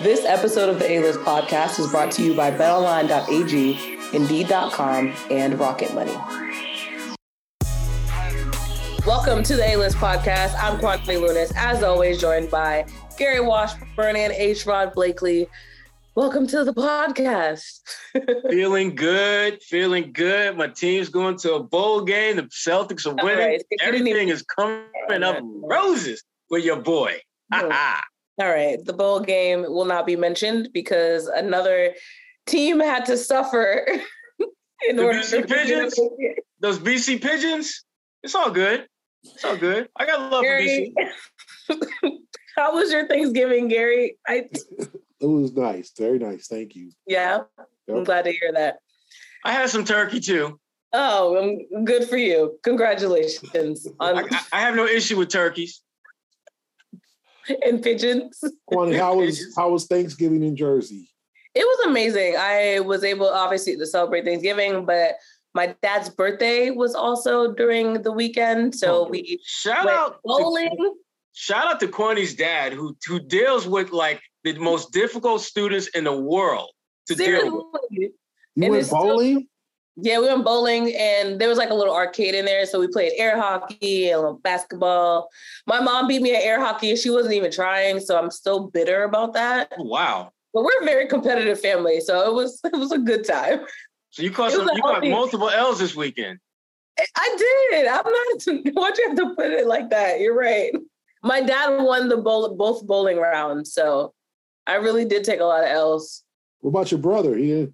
This episode of the A List podcast is brought to you by betonline.ag, indeed.com, and Rocket Money. Welcome to the A List podcast. I'm Kwani Lunis, as always, joined by Gary Washburn and A. Sherrod Blakely. Welcome to the podcast. feeling good, feeling good. My team's going to a bowl game. The Celtics are winning. Right. Everything is coming up roses with your boy. All right. The bowl game will not be mentioned because another team had to suffer in the order BC pigeons. Those BC pigeons. It's all good. It's all good. I got love Gary, for BC. How was your Thanksgiving, Gary? I it was nice, very nice. Thank you. Yeah, yep. I'm glad to hear that. I had some turkey too. Oh, um, good for you! Congratulations. On... I, I, have no issue with turkeys and pigeons. Kwani, how was how was Thanksgiving in Jersey? It was amazing. I was able, obviously, to celebrate Thanksgiving, but my dad's birthday was also during the weekend, so oh, we shout out bowling. To, shout out to Kwani's dad, who who deals with like the most difficult students in the world to Seriously. deal with. You and went bowling? Still, yeah, we went bowling and there was like a little arcade in there. So we played air hockey and basketball. My mom beat me at air hockey and she wasn't even trying. So I'm still bitter about that. Oh, wow. But we're a very competitive family. So it was it was a good time. So you caught some, you caught multiple L's this weekend. I did. I'm not why'd you have to put it like that? You're right. My dad won the bowl, both bowling rounds. So I really did take a lot of L's. What about your brother? He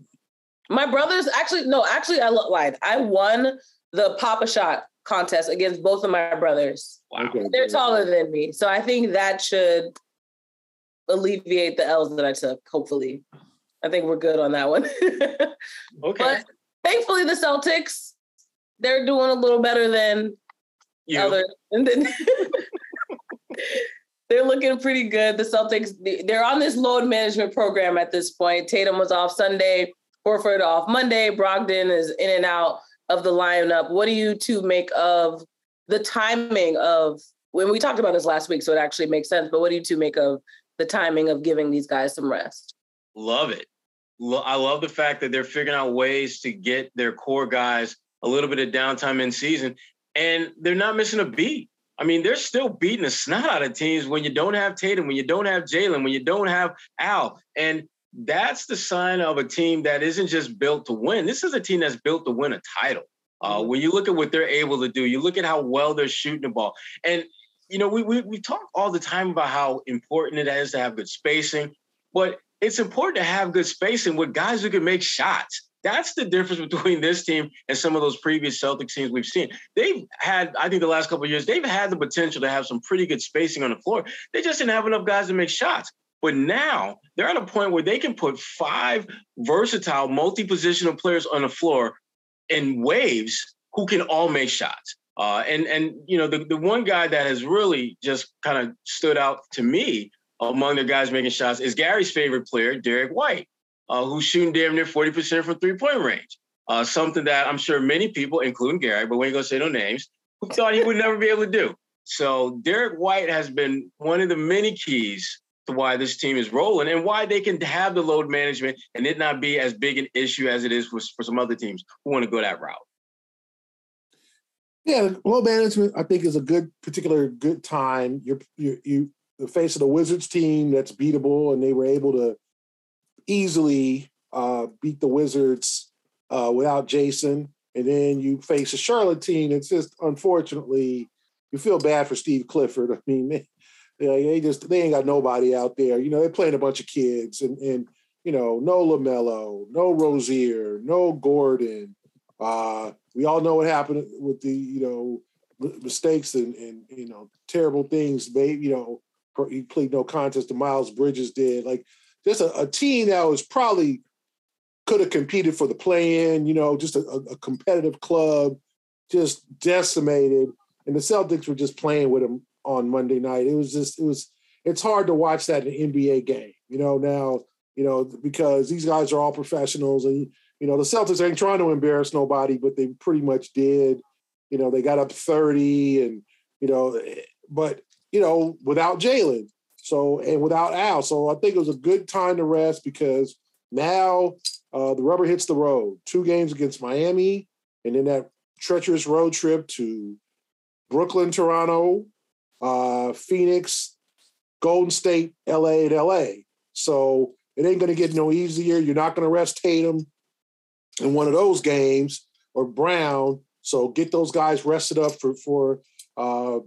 my brother's actually no, actually I lied. I won the Pop-A-Shot contest against both of my brothers. Wow. They're taller than me. So I think that should alleviate the L's that I took, hopefully. I think we're good on that one. okay. But thankfully the Celtics, they're doing a little better than you. other they're looking pretty good. The Celtics, they're on this load management program at this point. Tatum was off Sunday, Horford off Monday. Brogdon is in and out of the lineup. What do you two make of the timing of when we talked about this last week? So it actually makes sense. But what do you two make of the timing of giving these guys some rest? Love it. I love the fact that they're figuring out ways to get their core guys a little bit of downtime in season, and they're not missing a beat. I mean, they're still beating the snot out of teams when you don't have Tatum, when you don't have Jaylen, when you don't have Al. And that's the sign of a team that isn't just built to win. This is a team that's built to win a title. Uh, mm-hmm. when you look at what they're able to do, you look at how well they're shooting the ball. And, you know, we, we, we talk all the time about how important it is to have good spacing, but it's important to have good spacing with guys who can make shots. That's the difference between this team and some of those previous Celtics teams we've seen. They've had, I think, the last couple of years, they've had the potential to have some pretty good spacing on the floor. They just didn't have enough guys to make shots. But now they're at a point where they can put five versatile, multi-positional players on the floor in waves who can all make shots. Uh, and and you know the, the one guy that has really just kind of stood out to me among the guys making shots is Gary's favorite player, Derrick White uh, who's shooting damn near 40% from three point range. Uh, something that I'm sure many people, including Gary, but we ain't gonna say no names, who thought he would never be able to do. So Derrick White has been one of the many keys to why this team is rolling and why they can have the load management and it not be as big an issue as it is for, for some other teams who want to go that route. Yeah, load management I think is a good particular good time. You're you you the face of the Wizards team that's beatable and they were able to easily uh, beat the Wizards uh, without Jayson. And then you face a Charlotte team. It's just unfortunately, you feel bad for Steve Clifford. I mean, they, they just they ain't got nobody out there. You know, they're playing a bunch of kids, and and you know, no LaMelo, no Rozier, no Gordon. Uh, we all know what happened with the you know mistakes and and you know terrible things. Maybe you know he played no contest. To Miles Bridges did like just a, a team that was probably could have competed for the play-in, you know, just a, a, competitive club, just decimated. And the Celtics were just playing with them on Monday night. It was just, it was, it's hard to watch that in an NBA game, you know, now, you know, because these guys are all professionals and, you know, the Celtics ain't trying to embarrass nobody, but they pretty much did. You know, they got up 30 and, you know, but, you know, without Jaylen, So and without Al, so I think it was a good time to rest because now uh, the rubber hits the road. Two games against Miami, and then that treacherous road trip to Brooklyn, Toronto, uh, Phoenix, Golden State, LA, and LA. So it ain't going to get no easier. You're not going to rest Tatum in one of those games or Brown. So get those guys rested up for for uh,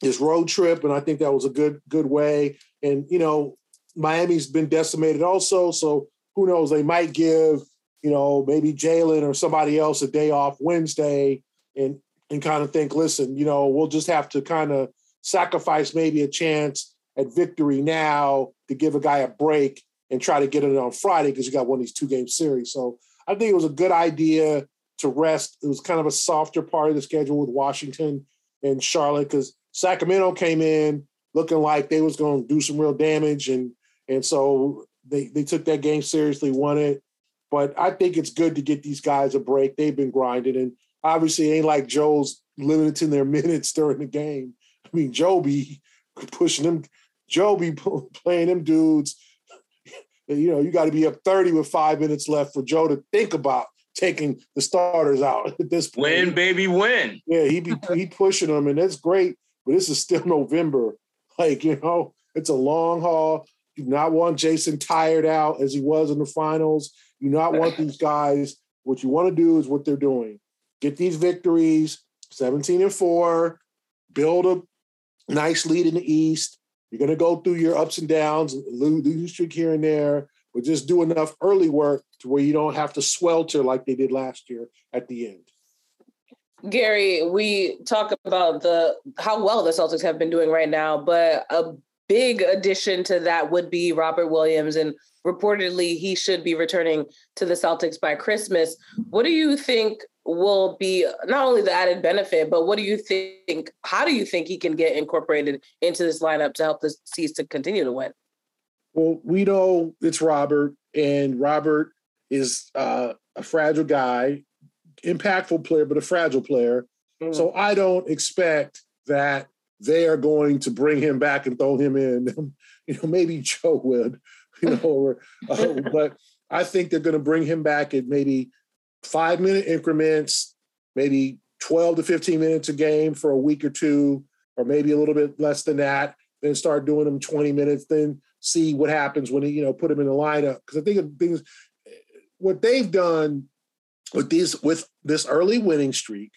his road trip, and I think that was a good good way. And you know, Miami's been decimated also, so who knows? They might give you know maybe Jaylen or somebody else a day off Wednesday, and and kind of think, listen, you know, we'll just have to kind of sacrifice maybe a chance at victory now to give a guy a break and try to get it on Friday because you got one of these two game series. So I think it was a good idea to rest. It was kind of a softer part of the schedule with Washington and Charlotte because Sacramento came in looking like they was going to do some real damage, and and so they they took that game seriously, won it. But I think it's good to get these guys a break. They've been grinding, and obviously ain't like Joe's limited their minutes during the game. I mean, Joe be pushing them. Joe be playing them dudes. You know, you got to be up 30 with five minutes left for Joe to think about taking the starters out at this point. Win, baby, win. Yeah, he be he pushing them, and that's great. But this is still November. Like, you know, it's a long haul. You do not want Jayson tired out as he was in the finals. You not want these guys. What you want to do is what they're doing. Get these victories, 17 and 4, build a nice lead in the East. You're going to go through your ups and downs, lose streak here and there, but just do enough early work to where you don't have to swelter like they did last year at the end. Gary, we talk about the how well the Celtics have been doing right now, but a big addition to that would be Robert Williams, and reportedly he should be returning to the Celtics by Christmas. What do you think will be not only the added benefit, but what do you think? How do you think he can get incorporated into this lineup to help the C's to continue to win? Well, we know it's Robert, and Robert is uh, a fragile guy impactful player, but a fragile player. Mm. So I don't expect that they are going to bring him back and throw him in. you know, maybe Joe would, you know, or, uh, but I think they're going to bring him back at maybe five minute increments, maybe 12 to 15 minutes a game for a week or two, or maybe a little bit less than that. Then start doing them 20 minutes, then see what happens when he, you know, put him in the lineup. Because I think of things, what they've done with these with this early winning streak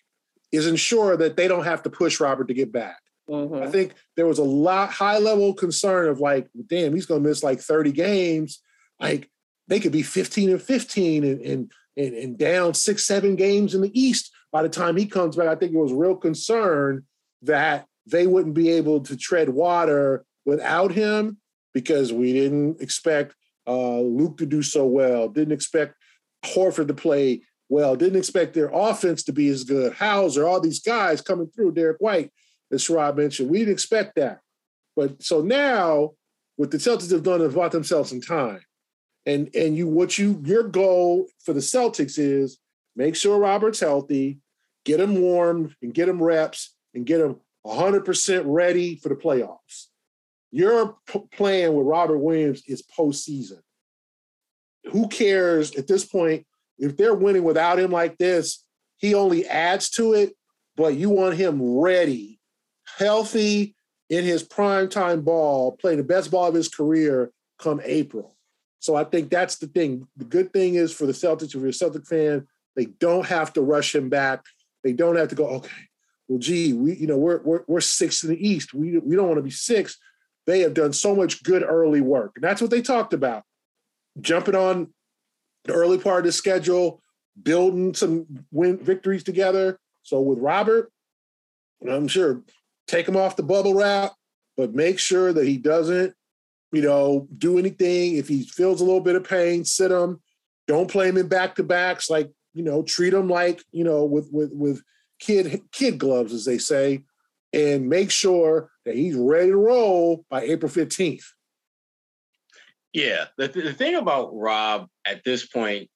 is ensure that they don't have to push Robert to get back. Mm-hmm. I think there was a lot high level concern of like, damn, he's going to miss like 30 games. Like they could be 15 and 15 and, and, and, and down six, seven games in the East by the time he comes back. I think it was real concern that they wouldn't be able to tread water without him because we didn't expect uh, Luke to do so well, didn't expect Horford to play well. Didn't expect their offense to be as good. Hauser, all these guys coming through, Derrick White, as Sherrod mentioned. We didn't expect that. But so now what the Celtics have done is bought themselves some time. And and you what you your goal for the Celtics is make sure Robert's healthy, get him warm and get him reps and get him 100% ready for the playoffs. Your p- plan with Robert Williams is postseason. Who cares at this point if they're winning without him like this, he only adds to it, but you want him ready, healthy in his prime time ball, playing the best ball of his career come April. So I think that's the thing. The good thing is for the Celtics, if you're a Celtic fan, they don't have to rush him back. They don't have to go, okay, well, gee, we, you know, we're we're, we're sixth in the East. We, we don't want to be six. They have done so much good early work. And that's what they talked about. Jumping on the early part of the schedule, building some win victories together. So with Robert, I'm sure take him off the bubble wrap, but make sure that he doesn't, you know, do anything. If he feels a little bit of pain, sit him. Don't play him in back to backs. Like you know, treat him like you know with with with kid kid gloves, as they say, and make sure that he's ready to roll by April 15th. Yeah, the, the thing about Rob at this point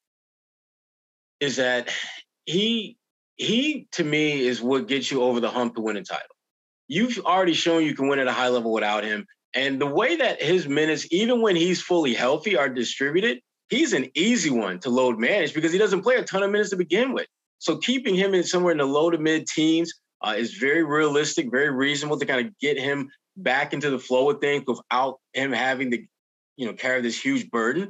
is that he he to me is what gets you over the hump to win a title. You've already shown you can win at a high level without him. And the way that his minutes, even when he's fully healthy, are distributed, he's an easy one to load manage because he doesn't play a ton of minutes to begin with. So keeping him in somewhere in the low to mid teens uh, is very realistic, very reasonable to kind of get him back into the flow of things without him having to, you know, carry this huge burden.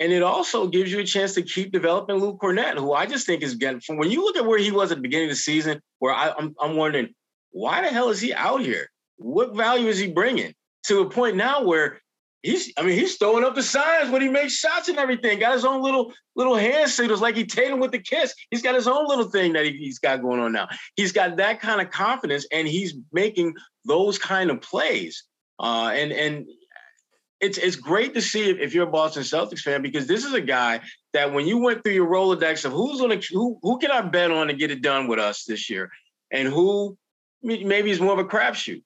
And it also gives you a chance to keep developing Luke Kornet, who I just think is getting from when you look at where he was at the beginning of the season, where I, I'm, I'm wondering, why the hell is he out here? What value is he bringing to a point now where he's, I mean, he's throwing up the signs when he makes shots and everything. Got his own little little hand signals like he Tatum with the kiss. He's got his own little thing that he, has got going on now. He's got that kind of confidence, and he's making those kind of plays. Uh, and and it's it's great to see if, if you're a Boston Celtics fan because this is a guy that when you went through your Rolodex of who's gonna who who can I bet on to get it done with us this year, and who maybe is more of a crapshoot.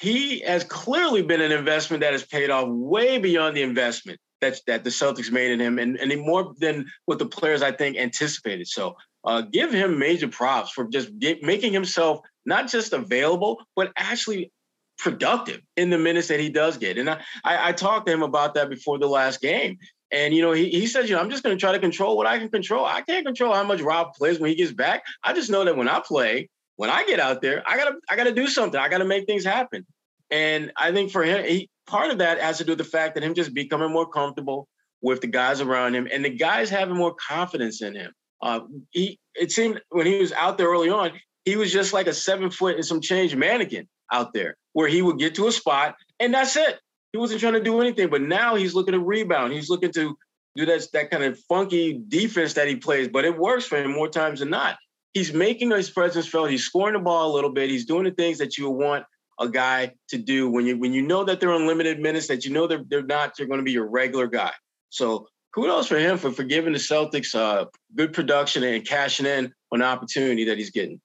He has clearly been an investment that has paid off way beyond the investment that that the Celtics made in him, and, and more than what the players I think anticipated. So uh, give him major props for just get, making himself not just available, but actually productive in the minutes that he does get. And I, I, I talked to him about that before the last game. And you know, he, he says, you know, I'm just going to try to control what I can control. I can't control how much Rob plays when he gets back. I just know that when I play, when I get out there, I gotta I gotta do something. I gotta make things happen. And I think for him, he, part of that has to do with the fact that him just becoming more comfortable with the guys around him and the guys having more confidence in him. Uh, he it seemed when he was out there early on, he was just like a seven foot and some change mannequin out there where he would get to a spot and that's it. He wasn't trying to do anything, but now he's looking to rebound. He's looking to do that, that kind of funky defense that he plays, but it works for him more times than not. He's making his presence felt. He's scoring the ball a little bit. He's doing the things that you want a guy to do when you when you know that they're unlimited minutes, that you know they're they're not, they're going to be your regular guy. So kudos for him for, for giving the Celtics uh, good production and cashing in on the opportunity that he's getting.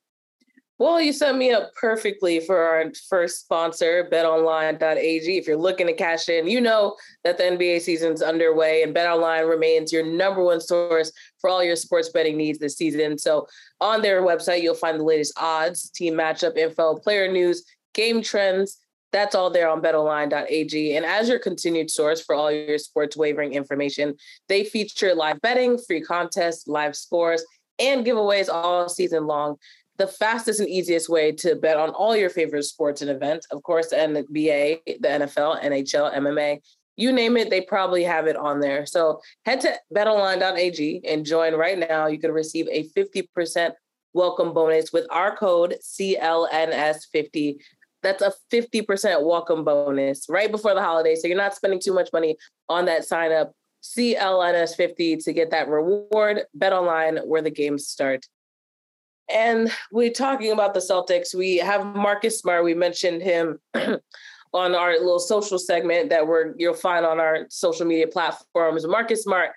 Well, you set me up perfectly for our first sponsor, betonline.ag. If you're looking to cash in, you know that the NBA season's underway and betonline remains your number one source for all your sports betting needs this season. So on their website, you'll find the latest odds, team matchup info, player news, game trends. That's all there on betonline.ag. And as your continued source for all your sports wagering information, they feature live betting, free contests, live scores, and giveaways all season long the fastest and easiest way to bet on all your favorite sports and events. Of course, the NBA, the NFL, NHL, MMA, you name it, they probably have it on there. So head to betonline.ag and join right now. You can receive a 50% welcome bonus with our code CLNS50. That's a 50% welcome bonus right before the holiday. So you're not spending too much money on that sign up. CLNS50 to get that reward. Bet online where the games start. And we're talking about the Celtics. We have Marcus Smart. We mentioned him on our little social segment that we're you'll find on our social media platforms. Marcus Smart,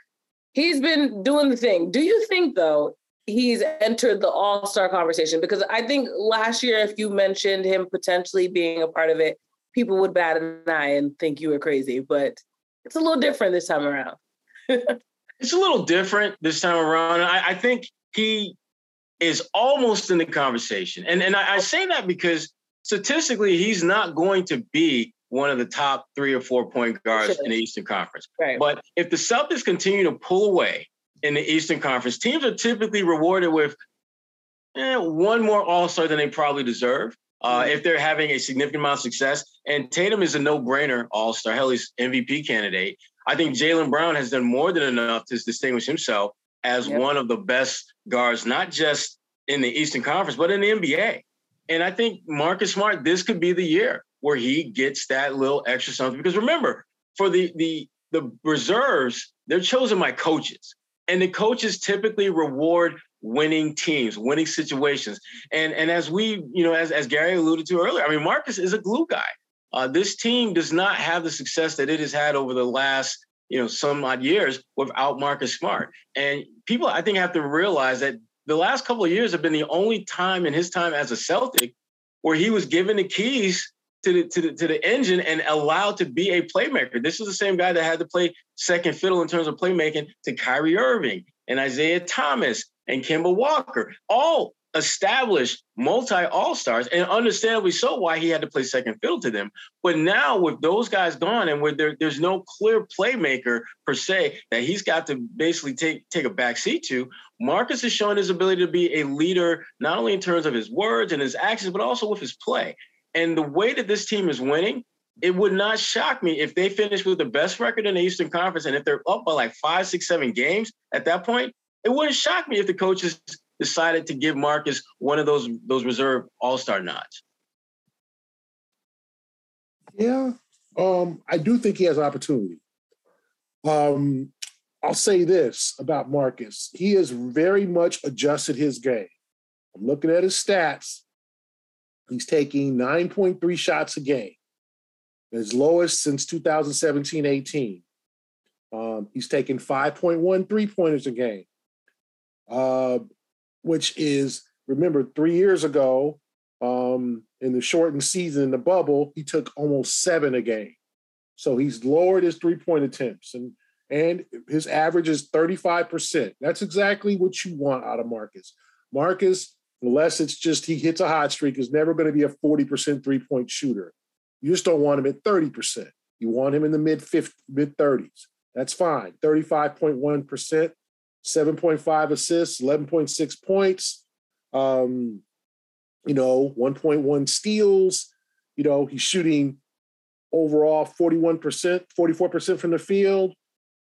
he's been doing the thing. Do you think though he's entered the All-Star conversation? Because I think last year, if you mentioned him potentially being a part of it, people would bat an eye and think you were crazy. But it's a little different this time around. it's a little different this time around. I, I think he is almost in the conversation. And, and I, I say that because statistically, he's not going to be one of the top three or four point guards sure. in the Eastern Conference. Right. But if the Celtics continue to pull away in the Eastern Conference, teams are typically rewarded with eh, one more All Star than they probably deserve. Uh, mm-hmm. If they're having a significant amount of success, and Tatum is a no-brainer All-Star, hell, he's MVP candidate. I think Jaylen Brown has done more than enough to distinguish himself as yep. one of the best guards, not just in the Eastern Conference, but in the NBA. And I think Marcus Smart, this could be the year where he gets that little extra something. Because remember, for the the the reserves, they're chosen by coaches. And the coaches typically reward winning teams, winning situations. And and as we, you know, as, as Gary alluded to earlier, I mean, Marcus is a glue guy. Uh, this team does not have the success that it has had over the last you know, some odd years without Marcus Smart. And people, I think, have to realize that the last couple of years have been the only time in his time as a Celtic where he was given the keys to the, to the, to the engine and allowed to be a playmaker. This is the same guy that had to play second fiddle in terms of playmaking to Kyrie Irving and Isaiah Thomas and Kemba Walker. All established multi All Stars, and understandably so, why he had to play second fiddle to them. But now with those guys gone, and where there, there's no clear playmaker per se that he's got to basically take take a back seat to, Marcus has shown his ability to be a leader not only in terms of his words and his actions, but also with his play. And the way that this team is winning, it would not shock me if they finish with the best record in the Eastern Conference, and if they're up by like five, six, seven games at that point, it wouldn't shock me if the coaches decided to give Marcus one of those those reserve All Star nods. Yeah, um, I do think he has an opportunity. Um, I'll say this about Marcus: he has very much adjusted his game. I'm looking at his stats. He's taking 9.3 shots a game, his lowest since 2017-18. Um, he's taken 5.1 three pointers a game. Uh, which is remember three years ago um, in the shortened season in the bubble, he took almost seven a game. So he's lowered his three point attempts and and his average is 35%. That's exactly what you want out of Marcus. Marcus, unless it's just he hits a hot streak, is never going to be a 40% three point shooter. You just don't want him at 30%. You want him in the mid mid 30s. That's fine. 35.1%. 7.5 assists, 11.6 points, um, you know, 1.1 steals. You know, he's shooting overall 41%, 44% from the field,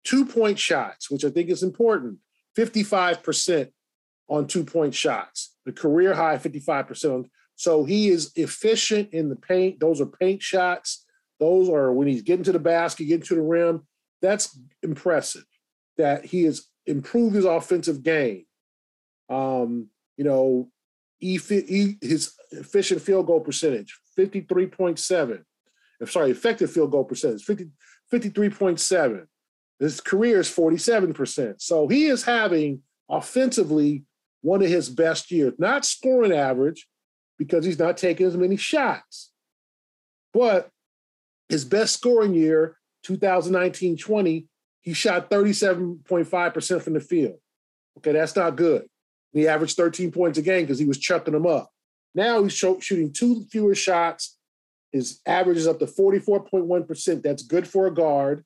two point shots, which I think is important, 55% on two point shots, the career high 55%. So he is efficient in the paint. Those are paint shots. Those are when he's getting to the basket, getting to the rim. That's impressive that he is improve his offensive game. Um, you know, he, his efficient field goal percentage, 53.7. I'm sorry, effective field goal percentage, 50, 53.7. His career is 47%. So he is having offensively one of his best years, not scoring average because he's not taking as many shots, but his best scoring year, 2019 20, he shot 37.5% from the field. Okay, that's not good. He averaged 13 points a game because he was chucking them up. Now he's shooting two fewer shots. His average is up to 44.1%. That's good for a guard.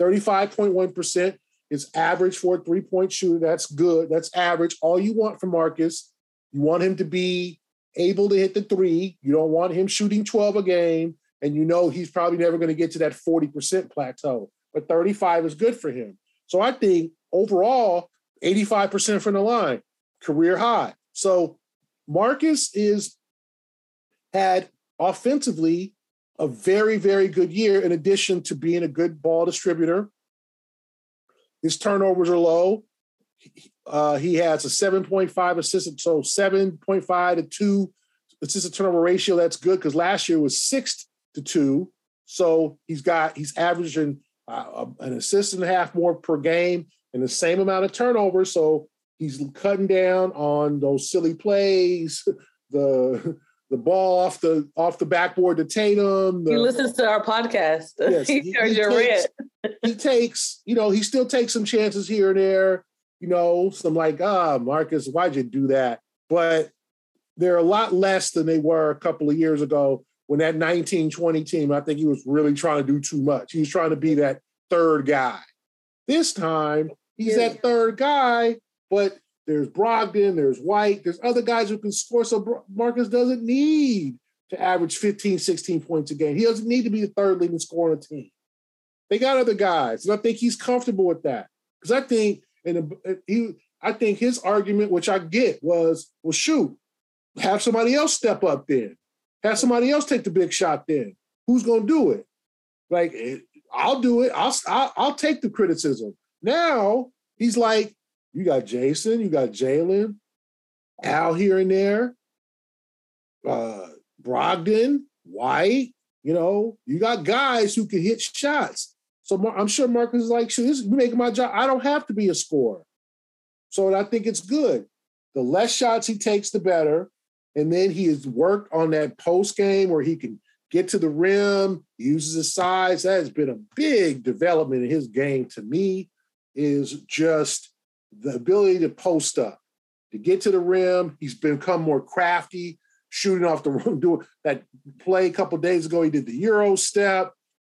35.1% is average for a three point shooter. That's good. That's average. All you want from Marcus, you want him to be able to hit the three. You don't want him shooting 12 a game. And you know he's probably never going to get to that 40% plateau but 35 is good for him. So I think overall, 85% from the line, career high. So Marcus is had offensively a very, very good year in addition to being a good ball distributor. His turnovers are low. Uh, he has a 7.5 assist, so 7.5 to 2 assistant turnover ratio. That's good because last year was 6 to 2. So he's got, he's averaging uh, an assist and a half more per game and the same amount of turnovers. So he's cutting down on those silly plays, the the ball off the off the backboard to Tatum. The, he listens to our podcast. Yes, he, he, he, takes, he takes, you know, he still takes some chances here and there. You know, some like, ah, Marcus, why'd you do that? But they're a lot less than they were a couple of years ago when that 1920 team, I think he was really trying to do too much. He was trying to be that third guy. This time, he's yeah. that third guy, but there's Brogdon, there's White, there's other guys who can score. So Marcus doesn't need to average 15, 16 points a game. He doesn't need to be the third leading scorer on the team. They got other guys, and I think he's comfortable with that. Because I think, and uh, he, I think his argument, which I get, was, well, shoot, have somebody else step up then. Have somebody else take the big shot then. Who's going to do it? Like, eh, I'll do it. I'll, I'll, I'll take the criticism. Now he's like, you got Jayson, you got Jaylen, Al here and there, uh, Brogdon, White. You know, you got guys who can hit shots. So I'm sure Marcus is like, "Shoot, this is making my job. I don't have to be a scorer." So I think it's good. The less shots he takes, the better. And then he has worked on that post game where he can get to the rim, uses his size. That has been a big development in his game to me, is just the ability to post up. to get to the rim. He's become more crafty, shooting off the rim. Doing that play a couple days ago, he did the Euro step.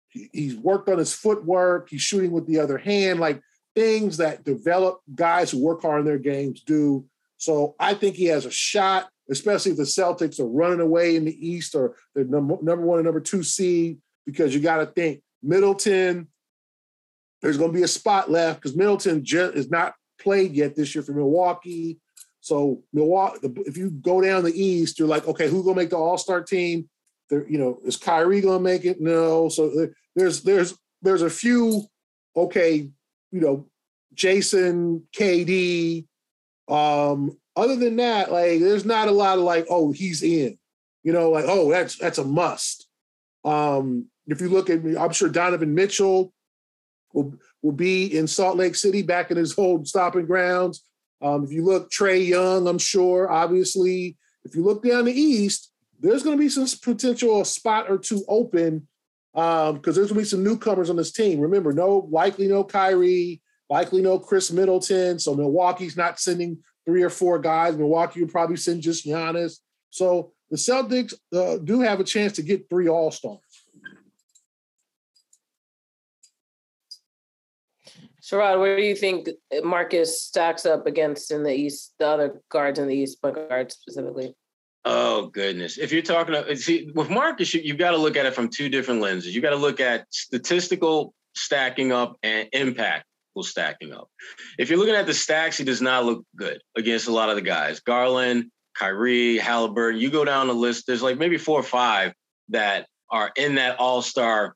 He, he's worked on his footwork. He's shooting with the other hand, like things that develop guys who work hard in their games do. So I think he has a shot, especially if the Celtics are running away in the East or they're number, number one and number two seed, because you got to think Middleton, there's going to be a spot left because Middleton is not played yet this year for Milwaukee. So Milwaukee, if you go down the East, you're like, okay, who's going to make the All Star team? There, you know, is Kyrie going to make it? No. So there's there's there's a few. Okay, you know, Jayson, KD. Um, other than that, like, there's not a lot of like, oh, he's in. You know, like, oh, that's that's a must. Um, if you look at me, I'm sure Donovan Mitchell will will be in Salt Lake City, back in his old stopping grounds. Um, if you look Trae Young, I'm sure, obviously. If you look down the East, there's going to be some potential spot or two open because um, there's going to be some newcomers on this team. Remember, no, likely no Kyrie, likely no Khris Middleton. So Milwaukee's not sending three or four guys. Milwaukee will probably send just Giannis. So the Celtics uh, do have a chance to get three All Stars. Sherrod, where do you think Marcus stacks up against in the East, the other guards in the East, point guards specifically? Oh goodness! If you're talking, to, see, with Marcus, you, have got to look at it from two different lenses. You got to look at statistical stacking up and impact stacking up. If you're looking at the stacks, he does not look good against a lot of the guys. Garland, Kyrie, Halliburton. You go down the list. There's like maybe four or five that are in that All Star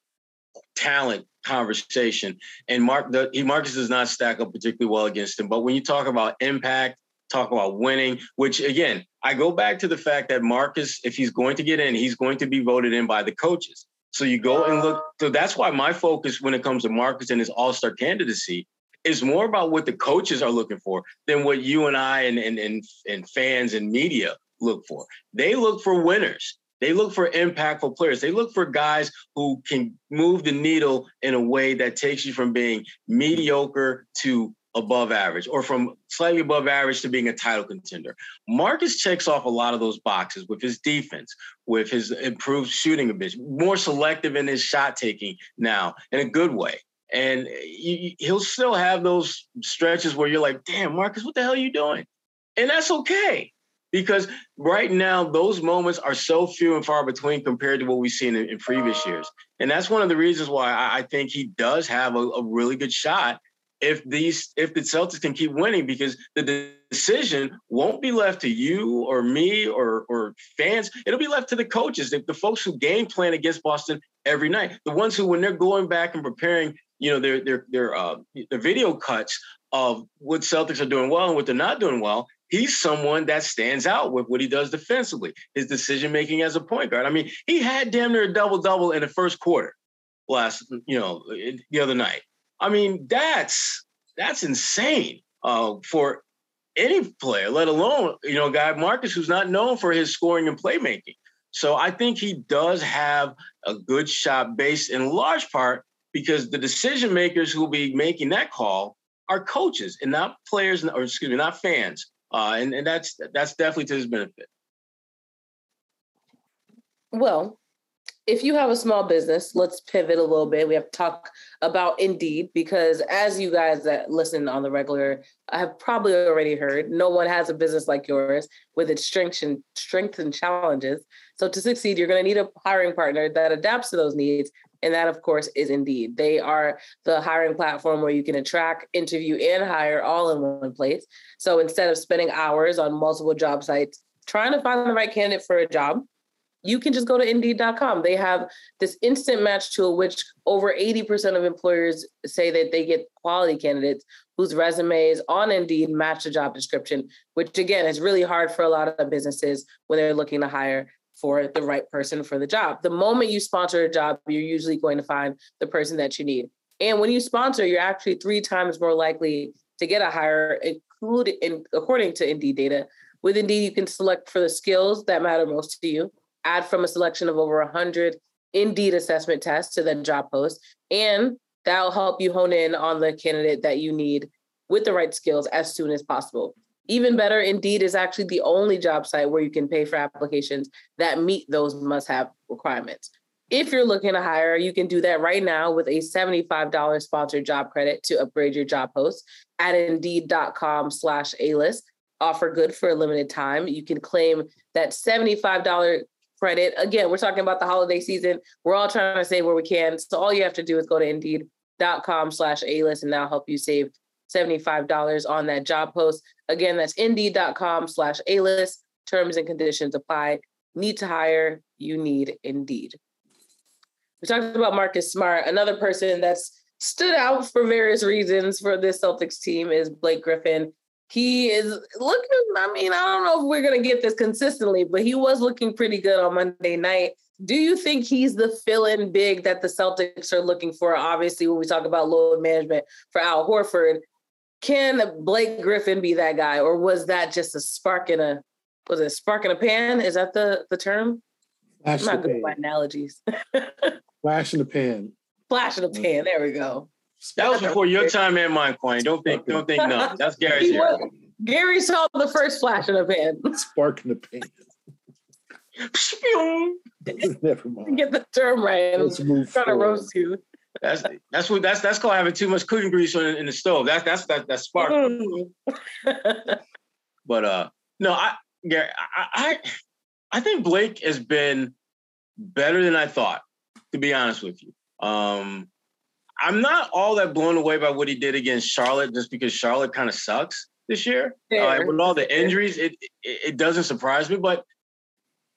talent conversation. And Mark, he Marcus does not stack up particularly well against him. But when you talk about impact, talk about winning, which again, I go back to the fact that Marcus, if he's going to get in, he's going to be voted in by the coaches. So you go and look. Uh. So that's why my focus when it comes to Marcus and his All Star candidacy is more about what the coaches are looking for than what you and I and and and, and fans and media look for. They look for winners. They look for impactful players. They look for guys who can move the needle in a way that takes you from being mediocre to above average or from slightly above average to being a title contender. Marcus checks off a lot of those boxes with his defense, with his improved shooting ability, more selective in his shot taking now in a good way. And he'll still have those stretches where you're like, damn, Marcus, what the hell are you doing? And that's okay because right now those moments are so few and far between compared to what we've seen in, in previous years and that's one of the reasons why I, I think he does have a, a, really good shot if these if the celtics can keep winning because the decision won't be left to you or me or or fans it'll be left to the coaches the, the folks who game plan against boston every night the ones who when they're going back and preparing you know their their their uh their video cuts of what celtics are doing well and what they're not doing well he's someone that stands out with what he does defensively, his decision making as a point guard. I mean, he had damn near a double double in the first quarter last, you know, the other night. I mean, that's that's insane uh, for any player, let alone you know, guy Marcus, who's not known for his scoring and playmaking. So I think he does have a good shot, based in large part because the decision makers who will be making that call are coaches and not players, or excuse me, not fans uh, and and that's that's definitely to his benefit. Well, if you have a small business, let's pivot a little bit. We have to talk about Indeed because, as you guys that listen on the regular have probably already heard, no one has a business like yours with its strengths and strengths and challenges. So to succeed, you're going to need a hiring partner that adapts to those needs and that, of course, is Indeed. They are the hiring platform where you can attract, interview, and hire all in one place. So instead of spending hours on multiple job sites trying to find the right candidate for a job, you can just go to Indeed.com. They have this instant match tool, which over 80% of employers say that they get quality candidates whose resumes on Indeed match the job description, which again is really hard for a lot of businesses when they're looking to hire for the right person for the job. The moment you sponsor a job, you're usually going to find the person that you need. And when you sponsor, you're actually three times more likely to get a hire, including in, according to Indeed data. With Indeed, you can select for the skills that matter most to you, add from a selection of over 100 Indeed assessment tests to the job post, and that'll help you hone in on the candidate that you need with the right skills as soon as possible. Even better, Indeed is actually the only job site where you can pay for applications that meet those must have requirements. If you're looking to hire, you can do that right now with a $75 sponsored job credit to upgrade your job post at indeed.com slash A-list. Offer good for a limited time. You can claim that $75 credit. Again, we're talking about the holiday season. We're all trying to save where we can. So all you have to do is go to indeed.com slash A-list and that'll help you save $75 on that job post. Again, that's indeed.com slash A-list. Terms and conditions apply. Need to hire, you need Indeed. We talked about Marcus Smart. Another person that's stood out for various reasons for this Celtics team is Blake Griffin. He is looking, I mean, I don't know if we're going to get this consistently, but he was looking pretty good on Monday night. Do you think he's the fill in big that the Celtics are looking for? Obviously, when we talk about load management for Al Horford, can Blake Griffin be that guy, or was that just a spark in a was it a spark in a pan? Is that the the term? Flash I'm not good at analogies. Flash in the pan. Flash in the pan. There we go. That was before your time and mine, Queen. Don't think, don't think no. That's Gary's here. Gary saw the first flash in the pan. Spark in the pan. Never mind. Get the term right. Let's move. Trying to roast you. That's that's what that's that's called having too much cooking grease in, in the stove. That's that's that that's spark. Mm. but uh, no, I Gary, I, I I think Blake has been better than I thought. To be honest with you, um, I'm not all that blown away by what he did against Charlotte, just because Charlotte kind of sucks this year. Uh, with all the injuries, it, it it doesn't surprise me. But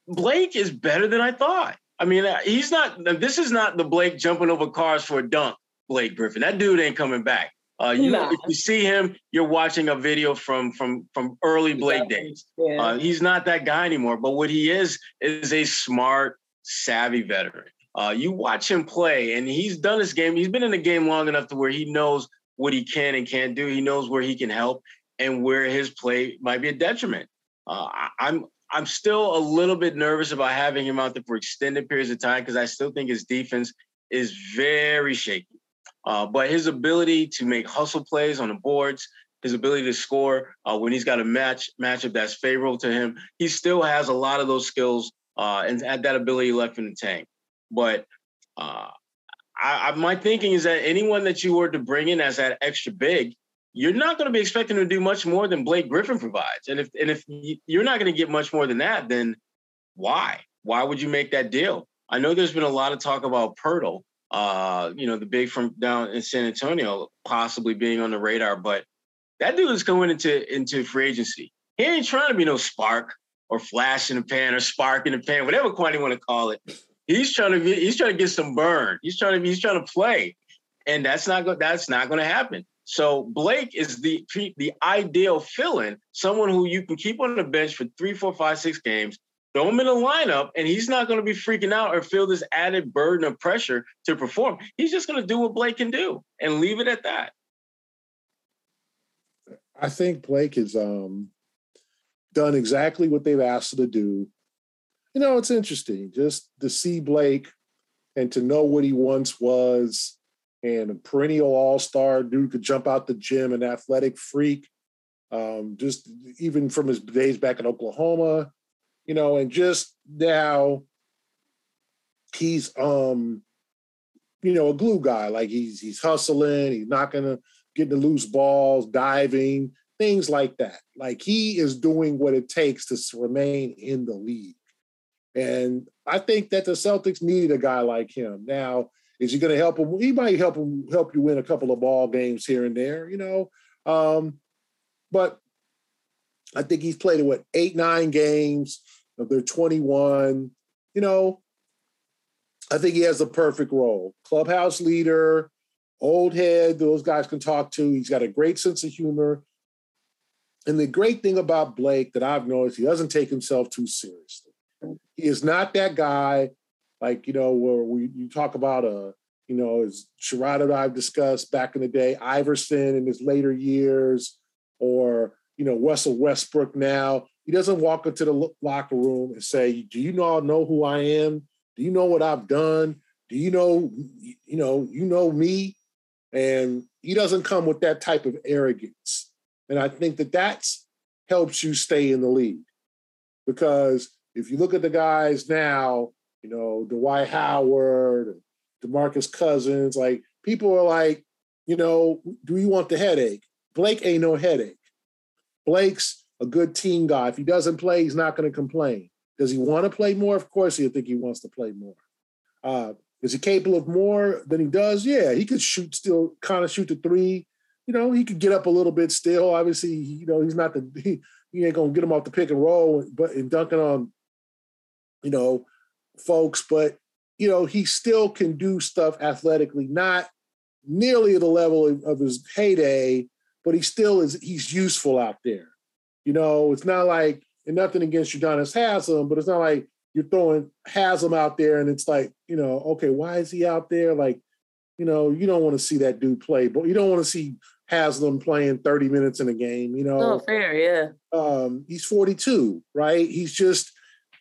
Blake is better than I thought. I mean, uh, he's not. This is not the Blake jumping over cars for a dunk. Blake Griffin, that dude ain't coming back. Uh, you, nah. if you see him, you're watching a video from from from early Blake days. Yeah. Uh, he's not that guy anymore. But what he is is a smart, savvy veteran. Uh, you watch him play, and he's done this game. He's been in the game long enough to where he knows what he can and can't do. He knows where he can help and where his play might be a detriment. Uh, I'm I'm still a little bit nervous about having him out there for extended periods of time because I still think his defense is very shaky. Uh, but his ability to make hustle plays on the boards, his ability to score uh, when he's got a match matchup that's favorable to him, he still has a lot of those skills uh, and that ability left in the tank. But uh, I, I, my thinking is that anyone that you were to bring in as that extra big, you're not going to be expecting to do much more than Blake Griffin provides. And if and if you're not going to get much more than that, then why? Why would you make that deal? I know there's been a lot of talk about Poeltl, uh, you know, the big from down in San Antonio possibly being on the radar, but that dude is going into into free agency. He ain't trying to be no spark or flash in the pan or spark in the pan, whatever Kwani you want to call it. He's trying to be, he's trying to get some burn. He's trying to he's trying to play, and that's not go, that's not going to happen. So Blake is the the ideal fill-in, someone who you can keep on the bench for three, four, five, six games, throw him in the lineup, and he's not going to be freaking out or feel this added burden of pressure to perform. He's just going to do what Blake can do and leave it at that. I think Blake has um, done exactly what they've asked him to do. You know, it's interesting just to see Blake and to know what he once was and a perennial all star dude could jump out the gym, an athletic freak. Um, just even from his days back in Oklahoma, you know, and just now he's um, you know, a glue guy. Like he's he's hustling, he's not gonna get the loose balls, diving, things like that. Like he is doing what it takes to remain in the league. And I think that the Celtics needed a guy like him. Now, is he going to help him? He might help him help you win a couple of ball games here and there, you know. Um, but I think he's played what eight, nine games of their 21. You know, I think he has the perfect role. Clubhouse leader, old head, those guys can talk to. He's got a great sense of humor. And the great thing about Blake that I've noticed, he doesn't take himself too seriously. He is not that guy like you know where we you talk about a uh, you know as Sherrod and I've discussed back in the day, Iverson in his later years, or you know Russell Westbrook now. He doesn't walk into the locker room and say, "Do you all know who I am? Do you know what I've done? Do you know you know you know me?" And he doesn't come with that type of arrogance. And I think that that's helps you stay in the league. Because if you look at the guys now, you know, Dwight Howard, DeMarcus Cousins, like people are like, you know, do you want the headache? Blake ain't no headache. Blake's a good team guy. If he doesn't play, he's not going to complain. Does he want to play more? Of course, he'll think he wants to play more. Uh, is he capable of more than he does? Yeah, he could shoot still, kind of shoot the three. You know, he could get up a little bit still. Obviously, you know, he's not the he, he ain't gonna get him off the pick and roll, but in dunking on, you know, folks. But you know, he still can do stuff athletically, not nearly the level of, of his heyday, but he still is. He's useful out there. You know, it's not like and nothing against Udonis Haslem, but it's not like you're throwing Haslem out there and it's like, you know, okay, why is he out there? Like, you know, you don't want to see that dude play, but you don't want to see Haslem playing 30 minutes in a game, you know. Oh, fair, yeah. Um, he's 42, right? He's just,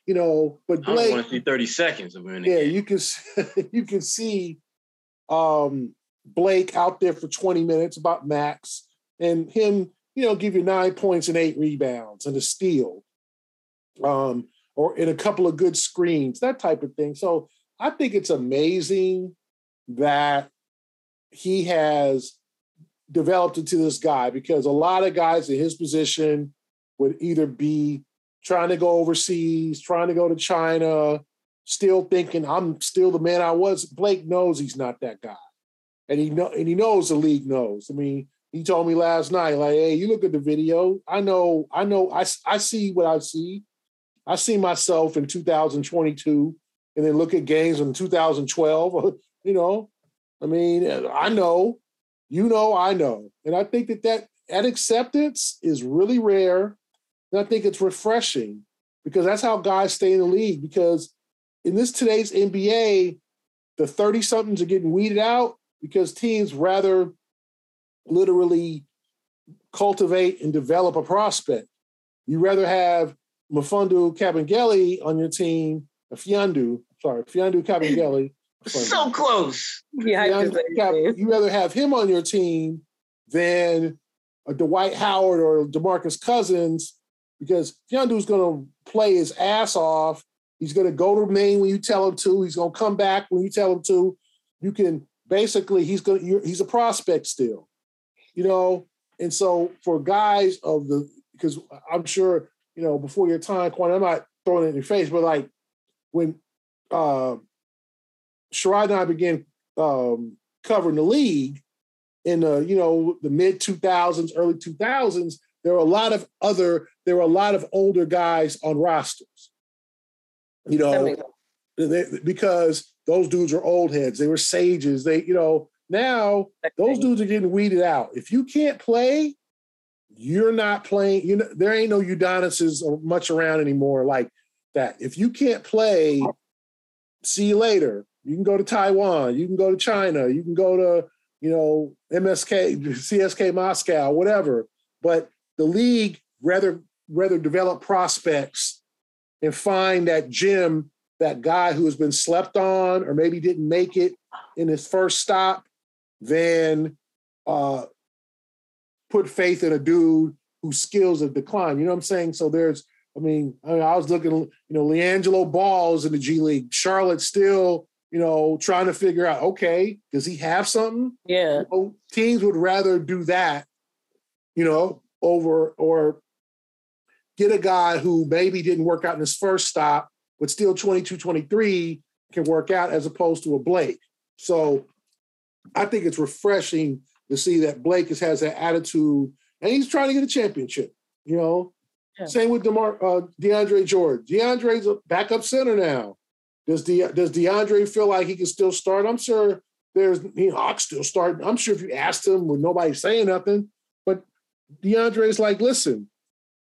you know, but Blake, I want to see 30 seconds of him. Yeah, you can you can see um Blake out there for 20 minutes, about max, and him, you know, give you nine points and eight rebounds and a steal. Um, or in a couple of good screens, that type of thing. So I think it's amazing that he has developed into this guy because a lot of guys in his position would either be trying to go overseas, trying to go to China, still thinking I'm still the man I was. Blake knows he's not that guy. And he know and he knows the league knows. I mean, he told me last night, like, hey, you look at the video. I know, I know, I, I see what I see. I see myself in 2022 and then look at games in 2012. you know, I mean, I know, you know, I know. And I think that that, that acceptance is really rare. And I think it's refreshing because that's how guys stay in the league. Because in this today's NBA, the 30 somethings are getting weeded out because teams rather literally cultivate and develop a prospect. You rather have Mfiondu Kabengele on your team, uh, Fiondu, sorry, Fiondu Kabengele. so close. Yeah, you rather have him on your team than a Dwight Howard or DeMarcus Cousins because Fiondu's going to play his ass off. He's going to go to Maine when you tell him to. He's going to come back when you tell him to. You can basically he's going to he's a prospect still, you know. And so for guys of the because I'm sure you know, before your time, Quan, I'm not throwing it in your face, but like when uh, Sherrod and I began um, covering the league in the, you know, the mid 2000s, early 2000s, there were a lot of other, there were a lot of older guys on rosters. You know, they, because those dudes are old heads. They were sages. They, you know, now those dudes are getting weeded out. If you can't play, you're not playing. You know, there ain't no Udonises much around anymore like that. If you can't play, see you later. You can go to Taiwan. You can go to China. You can go to you know MSK, CSK Moscow, whatever. But the league rather rather develop prospects and find that gym, that guy who has been slept on or maybe didn't make it in his first stop, than uh, put faith in a dude whose skills have declined. You know what I'm saying? So there's, I mean, I, mean, I was looking, you know, LiAngelo Ball's in the G League. Charlotte still, you know, trying to figure out, okay, does he have something? Yeah. You know, teams would rather do that, you know, over or get a guy who maybe didn't work out in his first stop, but still 22, 23 can work out as opposed to a Blake. So I think it's refreshing to see that Blake has, has that attitude and he's trying to get a championship. You know, yeah. same with DeMar, uh, DeAndre Jordan. DeAndre's a backup center now. Does De, does DeAndre feel like he can still start? I'm sure there's you know Hawk still starting. I'm sure if you asked him, with nobody saying nothing, DeAndre's like, listen,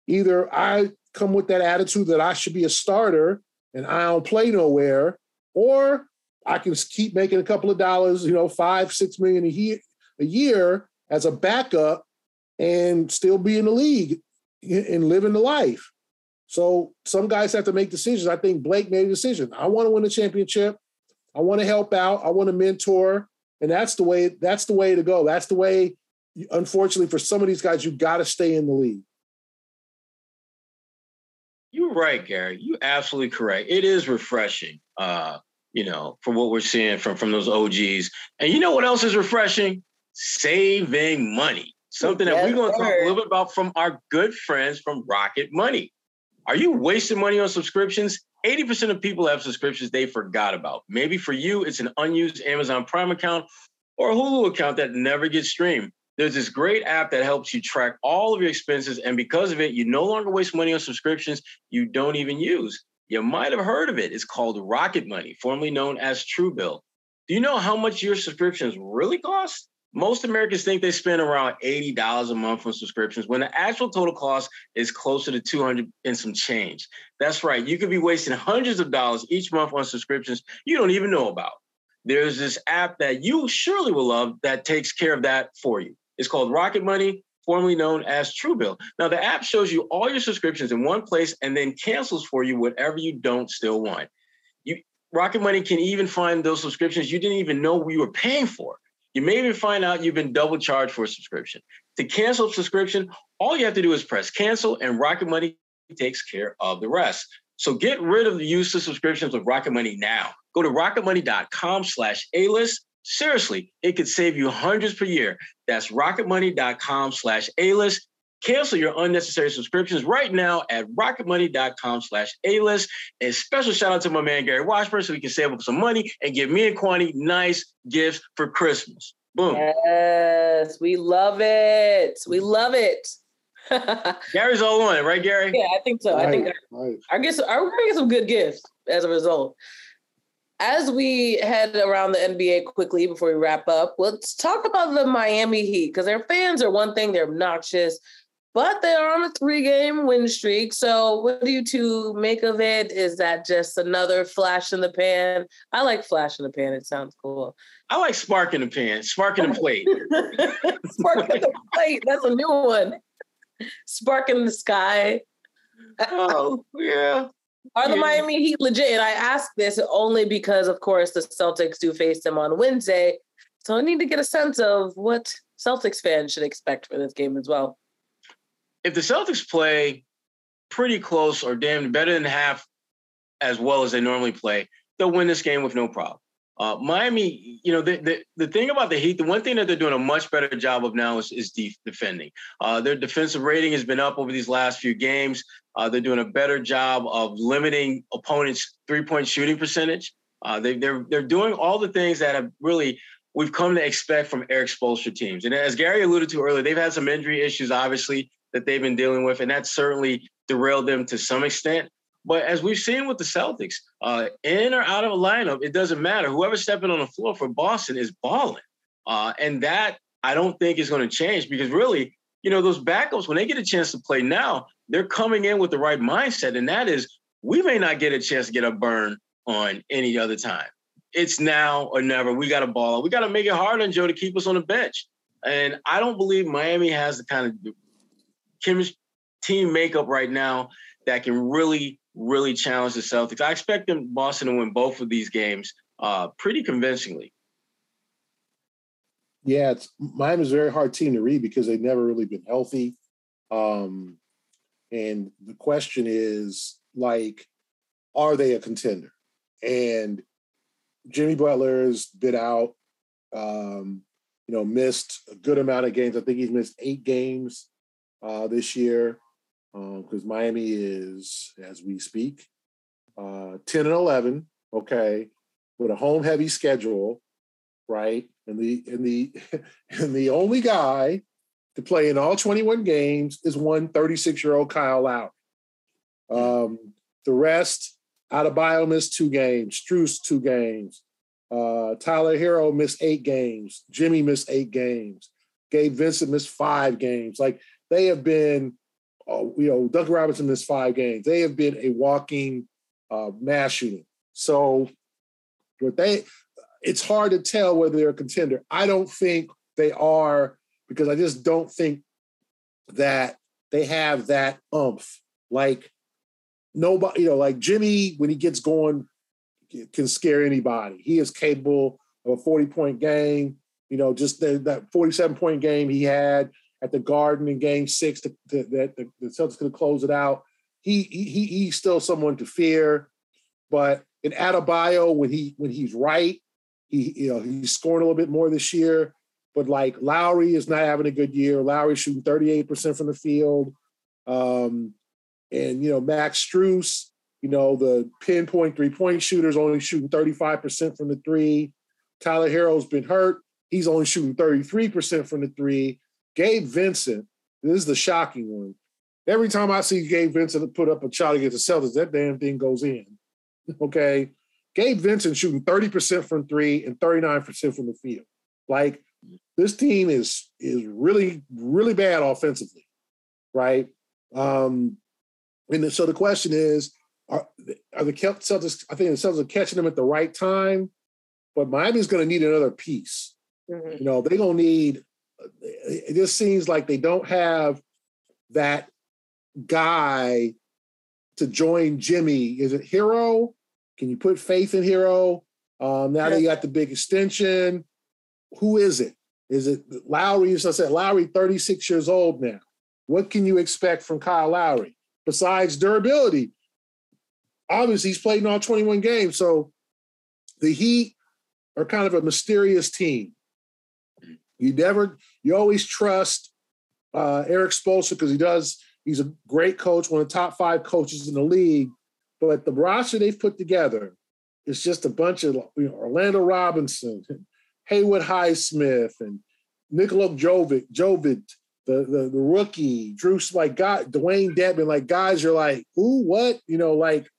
either I come with that attitude that I should be a starter and I don't play nowhere, or I can keep making a couple of dollars, you know, five, six million a year, a year as a backup and still be in the league and living the life. So some guys have to make decisions. I think Blake made a decision. I want to win a championship. I want to help out. I want to mentor. And that's the way, that's the way to go. That's the way, unfortunately, for some of these guys, you got to stay in the league. You're right, Gary. You absolutely correct. It is refreshing. Uh, you know, from what we're seeing from from those OGs. And you know what else is refreshing? Saving money. Something yes, that we're going to talk a little bit about from our good friends from Rocket Money. Are you wasting money on subscriptions? 80% of people have subscriptions they forgot about. Maybe for you, it's an unused Amazon Prime account or a Hulu account that never gets streamed. There's this great app that helps you track all of your expenses. And because of it, you no longer waste money on subscriptions you don't even use. You might have heard of it. It's called Rocket Money, formerly known as Truebill. Do you know how much your subscriptions really cost? Most Americans think they spend around $80 a month on subscriptions when the actual total cost is closer to 200 and some change. That's right. You could be wasting hundreds of dollars each month on subscriptions you don't even know about. There's this app that you surely will love that takes care of that for you. It's called Rocket Money, formerly known as Truebill. Now, the app shows you all your subscriptions in one place and then cancels for you whatever you don't still want. You Rocket Money can even find those subscriptions you didn't even know you were paying for. You may even find out you've been double charged for a subscription. To cancel a subscription, all you have to do is press cancel, and Rocket Money takes care of the rest. So get rid of the useless subscriptions with Rocket Money now. Go to rocketmoney.com slash A-list Seriously, it could save you hundreds per year. That's rocketmoney.com slash A-list. Cancel your unnecessary subscriptions right now at rocketmoney.com slash A-list. And special shout out to my man Gary Washburn so he can save up some money and give me and Kwani nice gifts for Christmas. Boom. Yes, we love it. We love it. Gary's all on it, right, Gary? Yeah, I think so. Right, I think right. I, I guess I'm gonna get some good gifts as a result as we head around the NBA quickly before we wrap up, let's talk about the Miami Heat because their fans are one thing, they're obnoxious, but they are on a three game win streak. So, what do you two make of it? Is that just another flash in the pan? I like flash in the pan, it sounds cool. I like spark in the pan, spark in the plate. spark in the plate, that's a new one. Spark in the sky. Oh, yeah. Are the Miami Heat legit? And I ask this only because, of course, the Celtics do face them on Wednesday. So I need to get a sense of what Celtics fans should expect for this game as well. If the Celtics play pretty close or damn better than half as well as they normally play, they'll win this game with no problem. Uh, Miami, you know, the, the, the thing about the Heat, the one thing that they're doing a much better job of now is, is de- defending. Uh, their defensive rating has been up over these last few games. Uh, they're doing a better job of limiting opponents' three-point shooting percentage. Uh, they, they're they're doing all the things that have really we've come to expect from Erik Spoelstra teams. And as Gary alluded to earlier, they've had some injury issues, obviously, that they've been dealing with, and that certainly derailed them to some extent. But as we've seen with the Celtics, uh, in or out of a lineup, it doesn't matter. Whoever's stepping on the floor for Boston is balling. Uh, and that I don't think is going to change because really, you know, those backups, when they get a chance to play now, they're coming in with the right mindset. And that is, we may not get a chance to get a burn on any other time. It's now or never. We got to ball. We got to make it hard on Joe to keep us on the bench. And I don't believe Miami has the kind of team makeup right now that can really really challenge the Celtics. I expect them Boston to win both of these games uh, pretty convincingly. Yeah, it's Miami's a very hard team to read because they've never really been healthy. Um, and the question is like, are they a contender? And Jimmy Butler has been out, um, you know, missed a good amount of games. I think he's missed eight games uh, this year because um, Miami is, as we speak, uh, 10 and 11, okay, with a home heavy schedule, right? And the and the and the only guy to play in all 21 games is one 36 year old Kyle Lowry. Um, the rest, Adebayo missed two games, Strus two games, uh, Tyler Herro missed eight games, Jimmy missed eight games, Gabe Vincent missed five games. Like they have been uh, you know, Doug Robinson missed five games. They have been a walking uh, mass shooting. So, what they, it's hard to tell whether they're a contender. I don't think they are because I just don't think that they have that umph. Like nobody, you know, like Jimmy when he gets going can scare anybody. He is capable of a 40 point game. You know, just the, that 47 point game he had at the Garden in Game Six that the, the Celtics could close it out. he he he's still someone to fear. But in Adebayo, when he when he's right, he you know he's scoring a little bit more this year. But like Lowry is not having a good year. Lowry shooting 38% from the field. Um, and you know, Max Strus, you know, the pinpoint three-point shooters only shooting 35% from the three. Tyler Herro's been hurt. He's only shooting 33% from the three. Gabe Vincent, this is the shocking one. Every time I see Gabe Vincent put up a shot against the Celtics, that damn thing goes in. Okay. Gabe Vincent shooting 30% from three and 39% from the field. Like this team is is really, really bad offensively. Right. Um, and so the question is, are, are the Celtics, I think the Celtics are catching them at the right time, but Miami's going to need another piece. Mm-hmm. You know, they're going to need, it just seems like they don't have that guy to join Jimmy. Is it Herro? Can you put faith in Herro? Um, now you got the big extension. Who is it? Is it Lowry? As I said, Lowry, 36 years old now. What can you expect from Kyle Lowry besides durability? Obviously, he's played in all 21 games. So the Heat are kind of a mysterious team. You never, you always trust uh, Erik Spoelstra because he does He's a great coach, one of the top five coaches in the league. But the roster they've put together is just a bunch of you know, Orlando Robinson, Haywood Highsmith, and Nikola Jovic, Jovic, the, the the rookie, Drew like God, Dewayne Dedmon, like guys you're like, who, what? You know, like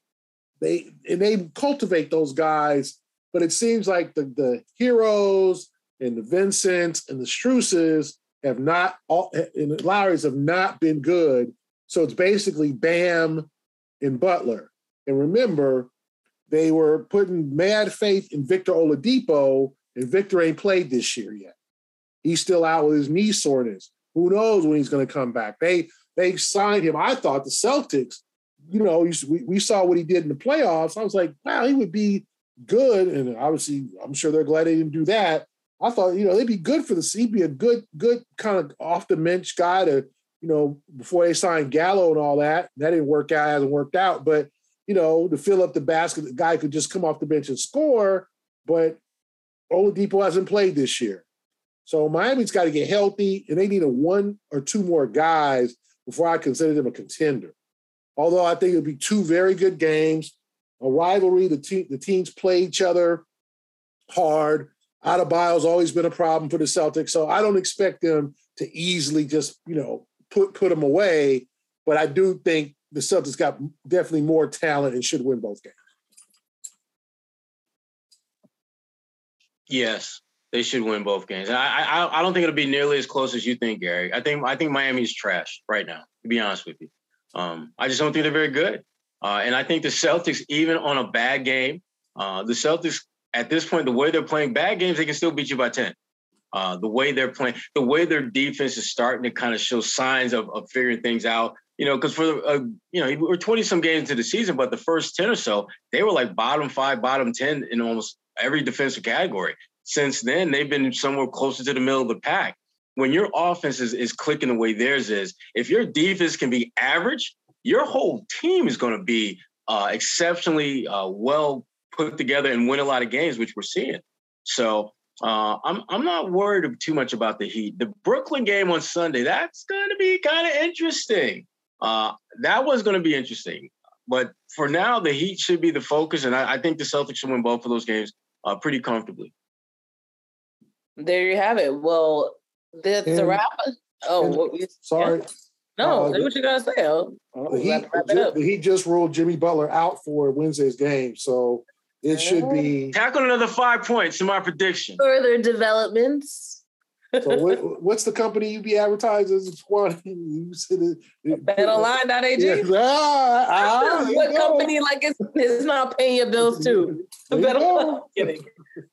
they and they cultivate those guys, but it seems like the the Herros and the Vincents and the Struses have not all and Lowry's have not been good. So it's basically Bam and Butler. And remember, they were putting mad faith in Victor Oladipo, and Victor ain't played this year yet. He's still out with his knee soreness. Who knows when he's going to come back? They they signed him. I thought the Celtics, you know, we, we saw what he did in the playoffs. I was like, wow, he would be good. And obviously, I'm sure they're glad they didn't do that. I thought, you know, they'd be good for the he'd be a good, good kind of off the bench guy to, you know, before they signed Gallo and all that. That didn't work out, hasn't worked out. But, you know, to fill up the basket, the guy could just come off the bench and score. But Oladipo hasn't played this year. So Miami's got to get healthy, and they need a one or two more guys before I consider them a contender. Although I think it'll be two very good games, a rivalry. The, te- the teams play each other hard. Adebayo's always been a problem for the Celtics, so I don't expect them to easily just you know put put them away. But I do think the Celtics got definitely more talent and should win both games. Yes, they should win both games. I, I I don't think it'll be nearly as close as you think, Gary. I think I think Miami's trash right now. To be honest with you, um, I just don't think they're very good. Uh, and I think the Celtics, even on a bad game, uh, the Celtics at this point, the way they're playing bad games, they can still beat you by 10. Uh, the way they're playing, the way their defense is starting to kind of show signs of, of figuring things out. You know, because for uh, you know we're twenty some games into the season, but the first ten or so, they were like bottom five, bottom ten in almost every defensive category. Since then, they've been somewhere closer to the middle of the pack. When your offense is, is clicking the way theirs is, if your defense can be average, your whole team is going to be uh, exceptionally uh, well put together and win a lot of games, which we're seeing. So uh, I'm I'm not worried too much about the Heat. The Brooklyn game on Sunday, that's going to be kind of interesting. Uh, that was going to be interesting. But for now, the Heat should be the focus, and I, I think the Celtics should win both of those games uh, pretty comfortably. There you have it. Well, that's a wrap. Oh, sorry. Yeah. No, uh, what you gotta say. Oh, the, Heat, the Heat just ruled Jimmy Butler out for Wednesday's game, so it should be tackle another five points in my prediction. Further developments. so what, what's the company you be advertising? Squad. You said it. BetOnline.ag. Yeah. Ah, ah, what company like it's, it's not paying your bills too? Bet online.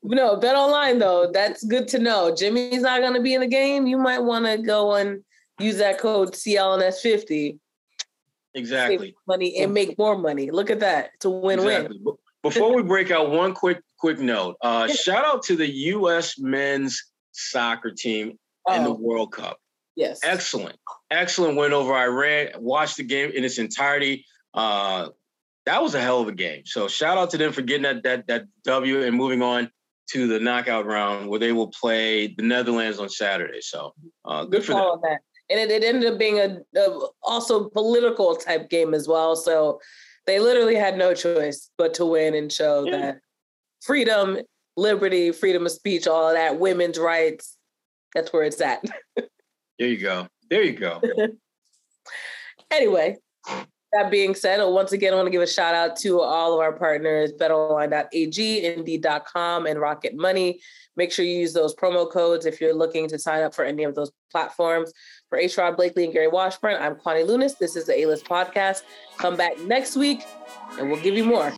No, bet online though. That's good to know. Jimmy's not going to be in the game. You might want to go and use that code CLNS50. Exactly. money and make more money. Look at that. It's a win-win. Exactly. Before we break out, one quick quick note. Uh, shout out to the U.S. men's soccer team oh. in the oh. World Cup. Yes. Excellent. Excellent win over Iran. Watched the game in its entirety. Uh, that was a hell of a game. So shout out to them for getting that that that W and moving on to the knockout round where they will play the Netherlands on Saturday. So uh, good for them. That. And it, it, ended up being a, a also political type game as well. So they literally had no choice but to win and show yeah. that freedom, liberty, freedom of speech, all of that, women's rights. That's where it's at. there you go. There you go. anyway, that being said, uh, once again, I want to give a shout out to all of our partners, betonline.ag, indeed.com, and Rocket Money. Make sure you use those promo codes if you're looking to sign up for any of those platforms. For A. Sherrod Blakely and Gary Washburn, I'm Kwani Lunis. This is the A List Podcast. Come back next week and we'll give you more.